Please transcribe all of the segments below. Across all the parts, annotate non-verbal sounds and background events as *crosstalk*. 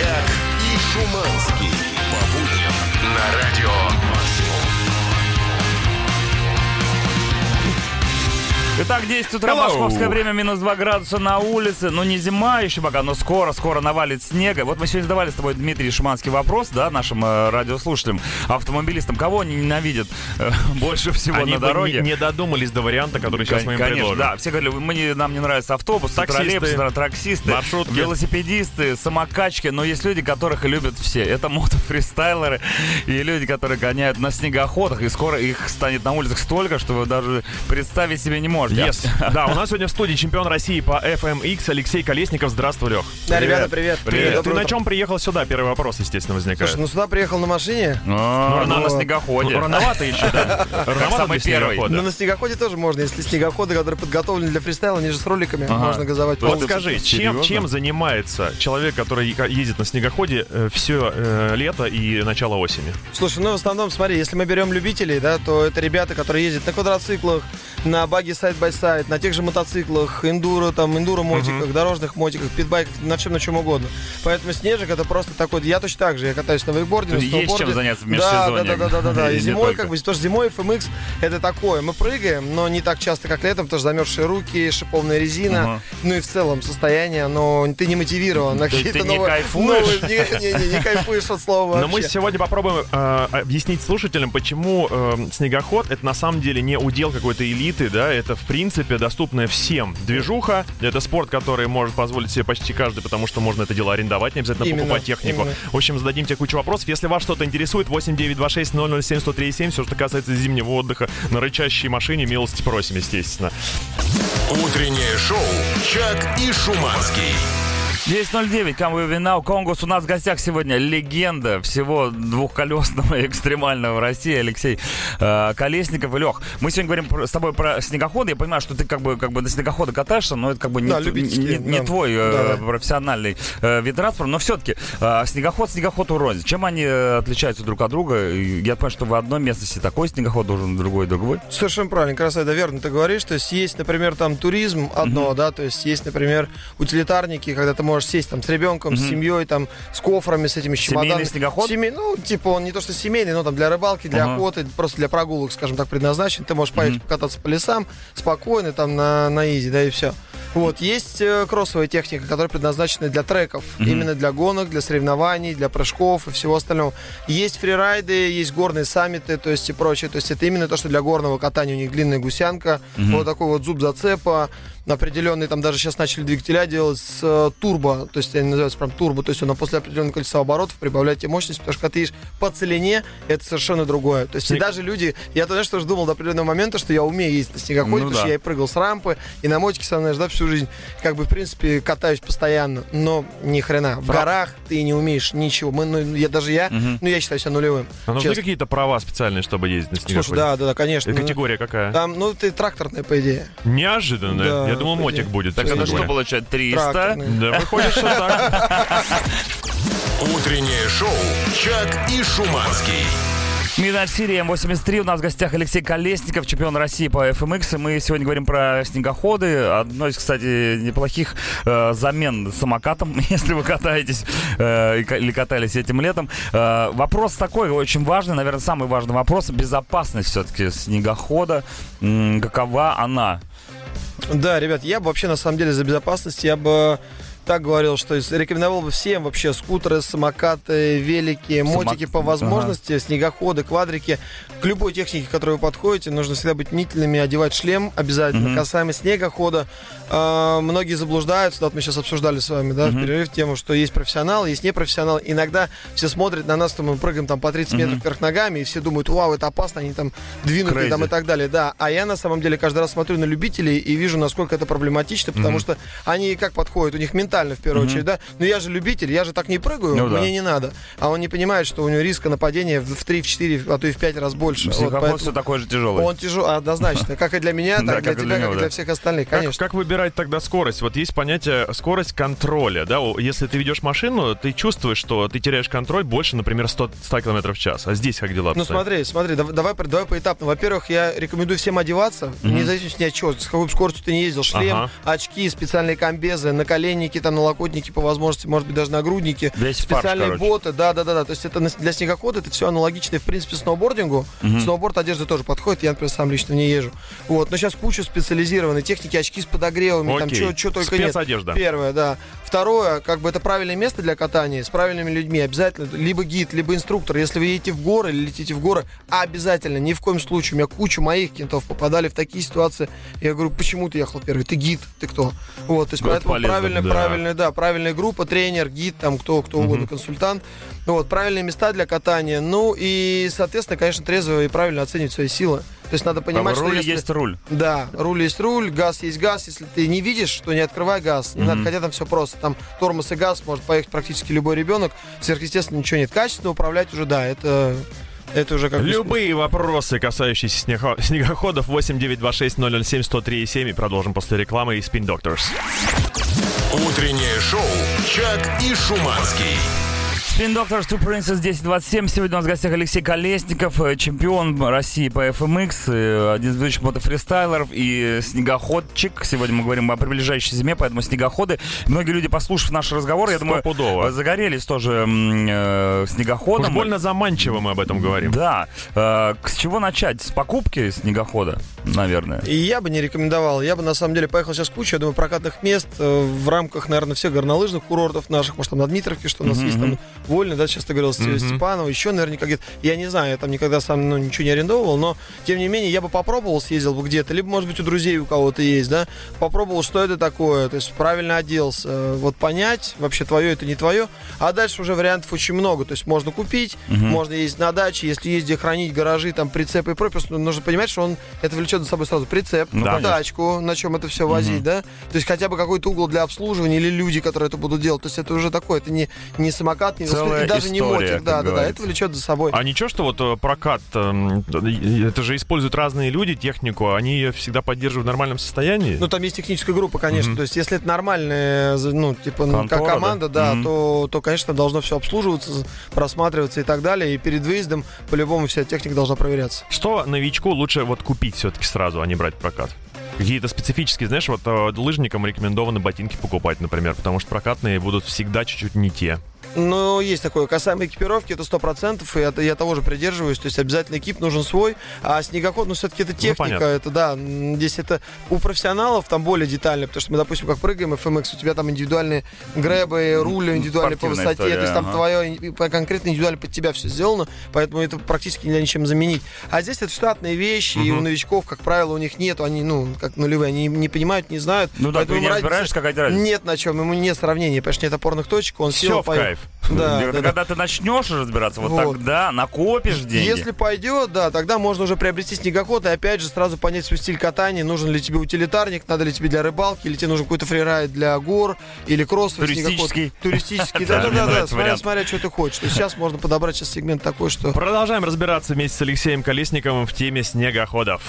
Собчак и Шуманский. По будням на радио Итак, 10 утра, Hello. московское время, минус 2 градуса на улице. Ну, не зима еще пока, но скоро, скоро навалит снега. Вот мы сегодня задавали с тобой, Дмитрий Шиманский, вопрос, да, нашим э, радиослушателям, автомобилистам. Кого они ненавидят э, *laughs* больше всего Они на дороге? не, не додумались до варианта, который сейчас мы им Конечно, предложим. да. Все говорили, мы не- нам не нравятся автобусы, Таксисты, троллейбусы, таксисты, маршрутки. велосипедисты, самокачки. Но есть люди, которых любят все. Это мотофристайлеры и люди, которые гоняют на снегоходах. И скоро их станет на улицах столько, что вы даже представить себе не можете. Yes. *laughs* Да, у нас сегодня в студии чемпион России по FMX Алексей Колесников. Здравствуй, Лех. Да, ребята, привет. Привет. Ты Доброе на чем приехал сюда? Первый вопрос, естественно, возникает. Слушай, ну сюда приехал на машине. А, ну, Ну, на вот. снегоходе. Ну, Рановато еще, да? *laughs* Рановато самый первый. Но на снегоходе тоже можно, если снегоходы, которые подготовлены для фристайла, они же с роликами, Ага. можно газовать. Вот скажи, чем, занимается человек, который ездит на снегоходе все лето и начало осени? Слушай, ну в основном, смотри, если мы берем любителей, да, то это ребята, которые ездят на квадроциклах, на багги side-by-side, на тех же мотоциклах, эндуро, там, эндуро-мотиках, дорожных мотиках, питбайках, на чем, на чем угодно. Поэтому снежик это просто такой, я точно так же, я катаюсь на вейкборде, на есть чем заняться в да, межсезонье. да, да, да, да, да. *laughs* И И не зимой, как бы, что зимой FMX это такое, мы прыгаем, но не так часто, как летом, потому что замерзшие руки, шиповная резина, Ага. ну и в целом состояние, но ты не мотивирован на какие-то новые... кайфуешь? Не, *laughs* не, не, не кайфуешь от слова Но мы сегодня попробуем э, объяснить слушателям, почему э, снегоход это на самом деле не удел какой-то элиты, да, это в принципе доступная всем движуха, это спорт, который может позволить себе почти каждый, потому что можно это дело арендовать, не обязательно Именно, покупать технику. именно. В общем, зададим тебе кучу вопросов. Если вас что-то интересует, 8926 007 103 все, что касается зимнего отдыха на рычащей машине, милости просим, естественно. Утреннее шоу «Чак и Шуманский». 10.09, Камбо Винау, Конгус. У нас в гостях сегодня легенда всего двухколесного и экстремального в России Алексей э, Колесников. И Лех, мы сегодня говорим про- с тобой про снегоходы. Я понимаю, что ты как бы, как бы на снегоходы катаешься, но это как бы не, Да, не- не да. твой э, Да, профессиональный э, вид транспорта. Но все-таки снегоход, снегоход урознь. Чем они э, отличаются друг от друга? Я понимаю, что в одной местности такой снегоход должен, другой другой. Совершенно правильно, это верно ты говоришь. То есть есть, например, там туризм одно, да, то есть есть, например, утилитарники, когда ты можешь сесть там с ребенком, с семьей, там, с кофрами, с этими Семейный чемоданами. снегоход? Семей- ну, типа он не то что семейный, но там для рыбалки, для Ага. охоты, просто для прогулок, скажем так, предназначен. Ты можешь поехать покататься по лесам спокойно, там, на, на изи, да, и все. Вот, есть э, кроссовая техника, которая предназначена для треков, именно для гонок, для соревнований, для прыжков и всего остального. Есть фрирайды, есть горные саммиты, то есть и прочее. То есть это именно то, что для горного катания у них длинная гусянка, вот такой вот зуб зацепа, определенный, там даже сейчас начали двигателя делать с э, турбо, то есть они называются прям турбо, то есть он после определенного количества оборотов прибавляет тебе мощность, потому что когда ты едешь по целине, это совершенно другое. То есть и даже люди, я то, знаешь, тоже думал до определенного момента, что я умею ездить на снегоходе, Ну потому да. что я и прыгал с рампы, и на мотике, сам знаешь, да, всю жизнь, как бы, в принципе, катаюсь постоянно, но ни хрена. В горах ты не умеешь ничего. Мы, ну, я, даже я, ну, я считаю себя нулевым. А нужны какие-то права специальные, чтобы ездить на снегоходе? Слушай, да, да, да, конечно. Это Категория какая? Там, ну, ты тракторная, по идее. Неожиданно. Да, Я думал, мотик идее. будет. Так это что получает? 300? Тракторная. Да, *laughs* выходит, что так. Утреннее шоу «Чак и Шуманский». Midnight City М83. У нас в гостях Алексей Колесников, чемпион России по FMX. И мы сегодня говорим про снегоходы. Одно из, кстати, неплохих э, замен самокатом, *laughs* если вы катаетесь э, или катались этим летом. Э, вопрос такой, очень важный, наверное, самый важный вопрос. Безопасность все-таки снегохода. М, какова она? Да, ребят, я бы вообще на самом деле за безопасность, я бы так говорил, что рекомендовал бы всем вообще скутеры, самокаты, велики, Самок- мотики по возможности, снегоходы, квадрики. К любой технике, к которой вы подходите, нужно всегда быть мнительными, одевать шлем обязательно. Касаемо снегохода, э, многие заблуждаются, да, вот мы сейчас обсуждали с вами, да, в перерыв тему, что есть профессионал, есть непрофессионал. Иногда все смотрят на нас, что мы прыгаем там по 30 метров вверх ногами, и все думают, вау, это опасно, они там двинутые там Crazy. и так далее, да. А я на самом деле каждый раз смотрю на любителей и вижу, насколько это проблематично, потому что они как подходят, у них ментально в первую очередь, да. Но я же любитель, я же так не прыгаю, Ну да. мне не надо. А он не понимает, что у него риска нападения в 3, в 4, а то и в 5 раз больше. Вот, Снегоход поэтому все такой же тяжелый. он тяжелый, однозначно. Как и для меня, *laughs* Да, так и для тебя, как и для да. всех остальных, Как, конечно. как выбирать тогда скорость? Вот есть понятие скорость контроля, да? Если ты ведешь машину, ты чувствуешь, что ты теряешь контроль больше, например, 100, 100 км в час. А здесь как дела Ну смотри, смотри, дав- давай, давай поэтапно. Во-первых, я рекомендую всем одеваться, вне зависимости ни от чего, с какой бы скоростью ты не ездил. Шлем, Ага. очки, специальные комбезы, наколенники, там там налокотники по возможности, может быть, даже нагрудники, Весь фарш, специальные короче. боты, да, да, да, да. То есть это для снегохода это все аналогично, и, в принципе, сноубордингу. Сноуборд одежда тоже подходит, я, например, сам лично не езжу. Вот, но сейчас куча специализированной техники, очки с подогревами, там Окей. что только нет. Спецодежда. Первое, да. Второе, как бы это правильное место для катания с правильными людьми. Обязательно либо гид, либо инструктор. Если вы едете в горы или летите в горы, обязательно, ни в коем случае. У меня куча моих кентов попадали в такие ситуации. Я говорю, почему ты ехал первый? Ты гид, ты кто? Вот, то есть Это поэтому полезно, правильная, да. правильная, да, правильная группа, тренер, гид, там кто, кто угодно, консультант. Вот, правильные места для катания. Ну и, соответственно, конечно, трезво и правильно оценивать свои силы. То есть надо Там понимать, что руль если... есть руль. Да, руль есть руль, газ есть газ. Если ты не видишь, то не открывай газ. Не надо, хотя там все просто. Там тормоз и газ может поехать практически любой ребенок. Сверхъестественно ничего нет. Качественно управлять уже, да, это, это уже как бы Любые вопросы, касающиеся снега- снегоходов, 8926 007 103 и продолжим после рекламы и Spin Doctors. Утреннее шоу «Чак и Шуманский». Spin Doctors Two Princess 1027. Сегодня у нас в гостях Алексей Колесников, э, чемпион России по FMX, э, один из ведущих мотофристайлеров и снегоходчик. Сегодня мы говорим о приближающей зиме, поэтому снегоходы. Многие люди, послушав наш разговор, я думаю, Стопудово. э, загорелись тоже э, Уж снегоходом. больно заманчиво мы об этом говорим. Да. Э, С чего начать? С покупки снегохода, наверное. И я бы не рекомендовал. Я бы на самом деле поехал сейчас куча, я думаю, прокатных мест в рамках, наверное, всех горнолыжных курортов наших. Может, там на Дмитровке, что у нас есть там вольный, да, сейчас ты говорил, Сте- Степанова, еще наверняка где-то. Я не знаю, я там никогда сам ну, ничего не арендовал, но тем не менее я бы попробовал, съездил бы где-то, либо, может быть, у друзей у кого-то есть, да, попробовал, что это такое, то есть правильно оделся, э, вот понять, вообще твое это не твое, а дальше уже вариантов очень много, то есть можно купить, можно ездить на даче, если есть где хранить гаражи, там прицепы и прочее, просто нужно понимать, что он это влечет за собой сразу прицеп, Ну, конечно. тачку, на чем это все возить, да, то есть хотя бы какой-то угол для обслуживания или люди, которые это будут делать, то есть это уже такое, это не, не самокат, не Целая и даже не история, мотик, как да, да, да, говорится. это влечет за собой. А ничего, что вот э, прокат, эм, это же используют разные люди технику, они ее всегда поддерживают в нормальном состоянии? Ну, там есть техническая группа, конечно. То есть, если это нормальная, ну, типа, ну, как Контора, команда, да, Мгм. то, то, конечно, должно все обслуживаться, просматриваться и так далее. И перед выездом, по-любому, вся техника должна проверяться. Что новичку лучше вот купить все-таки сразу, а не брать прокат? Какие-то специфические, знаешь, вот э, лыжникам рекомендованы ботинки покупать, например, потому что прокатные будут всегда чуть-чуть не те. Ну, есть такое. Касаемо экипировки, это 100%, и это, я того же придерживаюсь. То есть, обязательно экип нужен свой. А снегоход, ну, все-таки это техника. понятно. это, да, здесь это у профессионалов там более детально, потому что мы, допустим, как прыгаем FMX, у тебя там индивидуальные грэбы, рули индивидуальные по высоте. то есть, там история, твое конкретно индивидуально под тебя все сделано, поэтому это практически нельзя ничем заменить. А здесь это штатные вещи, и у новичков, как правило, у них нету, они, ну, как нулевые, они не понимают, не знают. Ну да, ты не разбираешься, какая разница. Нет на чем, ему нет сравнения, потому что нет опорных точек, он Всё сел, в кайф. Да, да, да. когда ты начнешь разбираться, вот, Вот. тогда накопишь деньги. Если пойдет, да, тогда можно уже приобрести снегоход и опять же сразу понять свой стиль катания. Нужен ли тебе утилитарник, надо ли тебе для рыбалки, или тебе нужен какой-то фрирайд для гор, или кроссовый Туристический. снегоход. Туристический. *laughs* Да, Да, да, да, да. нравится Смотря, смотря, что ты хочешь. То есть сейчас можно подобрать сейчас сегмент такой, что... Продолжаем разбираться вместе с Алексеем Колесниковым в теме снегоходов.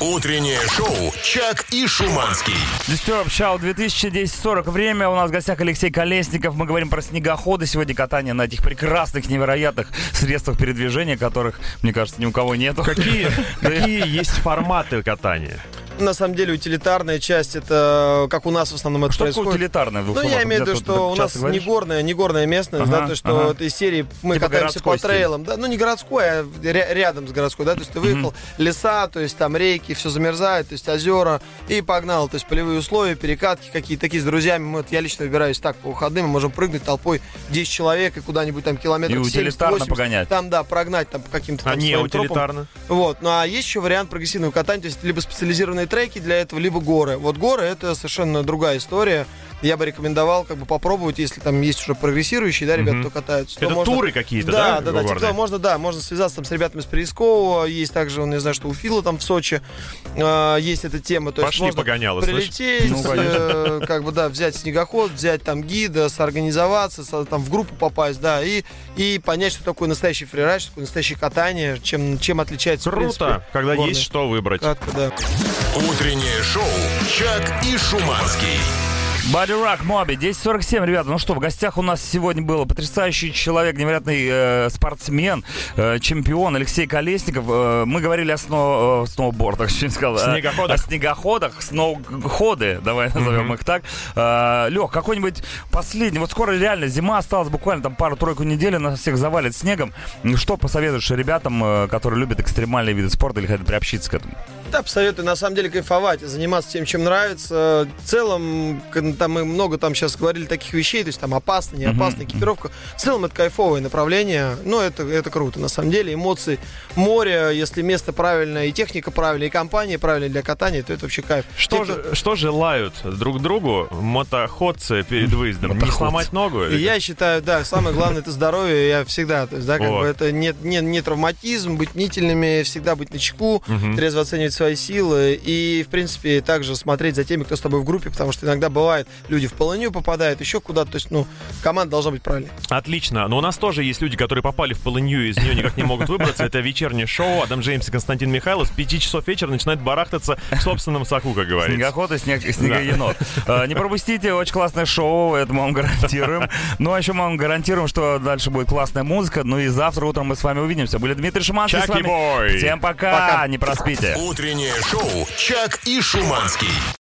Утреннее шоу «Чак и Шуманский». Disturb Show 2010-40. Время. У нас в гостях Алексей Колесников. Мы говорим про снегоходы. Сегодня катание на этих прекрасных, невероятных средствах передвижения, которых, мне кажется, ни у кого нету. Какие, *laughs* какие есть форматы катания? На самом деле утилитарная часть, это как у нас в основном это Что происходит. в двух Ну, я имею в виду, что у нас говоришь? не горная, не горная местность, Ага, да, то, что ага. этой серии мы Типа катаемся по трейлам, да, ну не городской, а ря- рядом с городской, да, то есть ты выехал, леса, то есть там реки, все замерзает, то есть озера, и погнал, то есть полевые условия, перекатки какие-то такие с друзьями, мы, вот я лично выбираюсь так по выходным, мы можем прыгнуть толпой 10 человек и куда-нибудь там километров И 70, утилитарно 80, погонять. Там, да, прогнать там по каким-то А там не своим тропам. утилитарно? Вот, ну а есть еще вариант прогрессивного катания, то есть либо специализированные треки для этого, либо горы. Вот горы это совершенно другая история. Я бы рекомендовал как бы попробовать, если там есть уже прогрессирующие, да, ребята, кто катаются. то Это можно- туры какие-то, да, Да, да, да. типа можно, да, можно связаться там с ребятами с Перескового. Есть также, он, я знаю, что у Фила там в Сочи э, есть эта тема. То есть Пошли можно погоняло, прилететь, Ну, э, как бы, да, взять снегоход, взять там гида, соорганизоваться, со- там в группу попасть, да, и, и понять, что такое настоящий фрирайд, что такое настоящее катание, чем, чем отличается, Круто, принципе, когда горная есть что выбрать. катка, да. Утреннее шоу «Чак и Шуманский». Body Rock Моби, 10.47, ребята. Ну что, в гостях у нас сегодня был потрясающий человек, невероятный э, спортсмен, э, чемпион Алексей Колесников. Э, мы говорили о сно, э, сноубордах, *laughs* что не сказал. э, Снегоходах. О снегоходах, сноуходы, давай назовем их так. Э, Лех, какой-нибудь последний, вот скоро реально зима осталась буквально там пару-тройку недель, нас всех завалит снегом. Что посоветуешь ребятам, э, которые любят экстремальные виды спорта или хотят приобщиться к этому? Да, посоветую на самом деле кайфовать, заниматься тем, чем нравится. В целом, там мы много там сейчас говорили таких вещей, то есть там опасно, не опасно, экипировка. В целом это кайфовое направление, но это, это круто. На самом деле эмоции, море, если место правильное, и техника правильная, и компания правильная для катания, то это вообще кайф. Что, же, что желают друг другу мотоходцы перед выездом? Не сломать ногу? И Я считаю, да, самое главное это здоровье. Я всегда, то есть, да, как Вот. бы это не, не, не травматизм, быть мнительными, всегда быть на чеку, трезво оценивать свои силы и, в принципе, также смотреть за теми, кто с тобой в группе, потому что иногда бывает, люди в полынью попадают, еще куда-то. То есть, ну, команда должна быть правильной. Отлично. Но у нас тоже есть люди, которые попали в полынью и из нее никак не могут выбраться. Это вечернее шоу. Адам Джеймс и Константин Михайлов с 5 часов вечера начинают барахтаться в собственном соку, как говорится. Снегоход и снег, снегоенот. Э, Не пропустите, очень классное шоу, это мы вам гарантируем. Ну, а еще мы вам гарантируем, что дальше будет классная музыка. Ну и завтра утром мы с вами увидимся. Были Дмитрий Шиманский с Чаки вами. бой. Всем пока, Пока. не проспите. Утреннее шоу «Чак и Шуманский».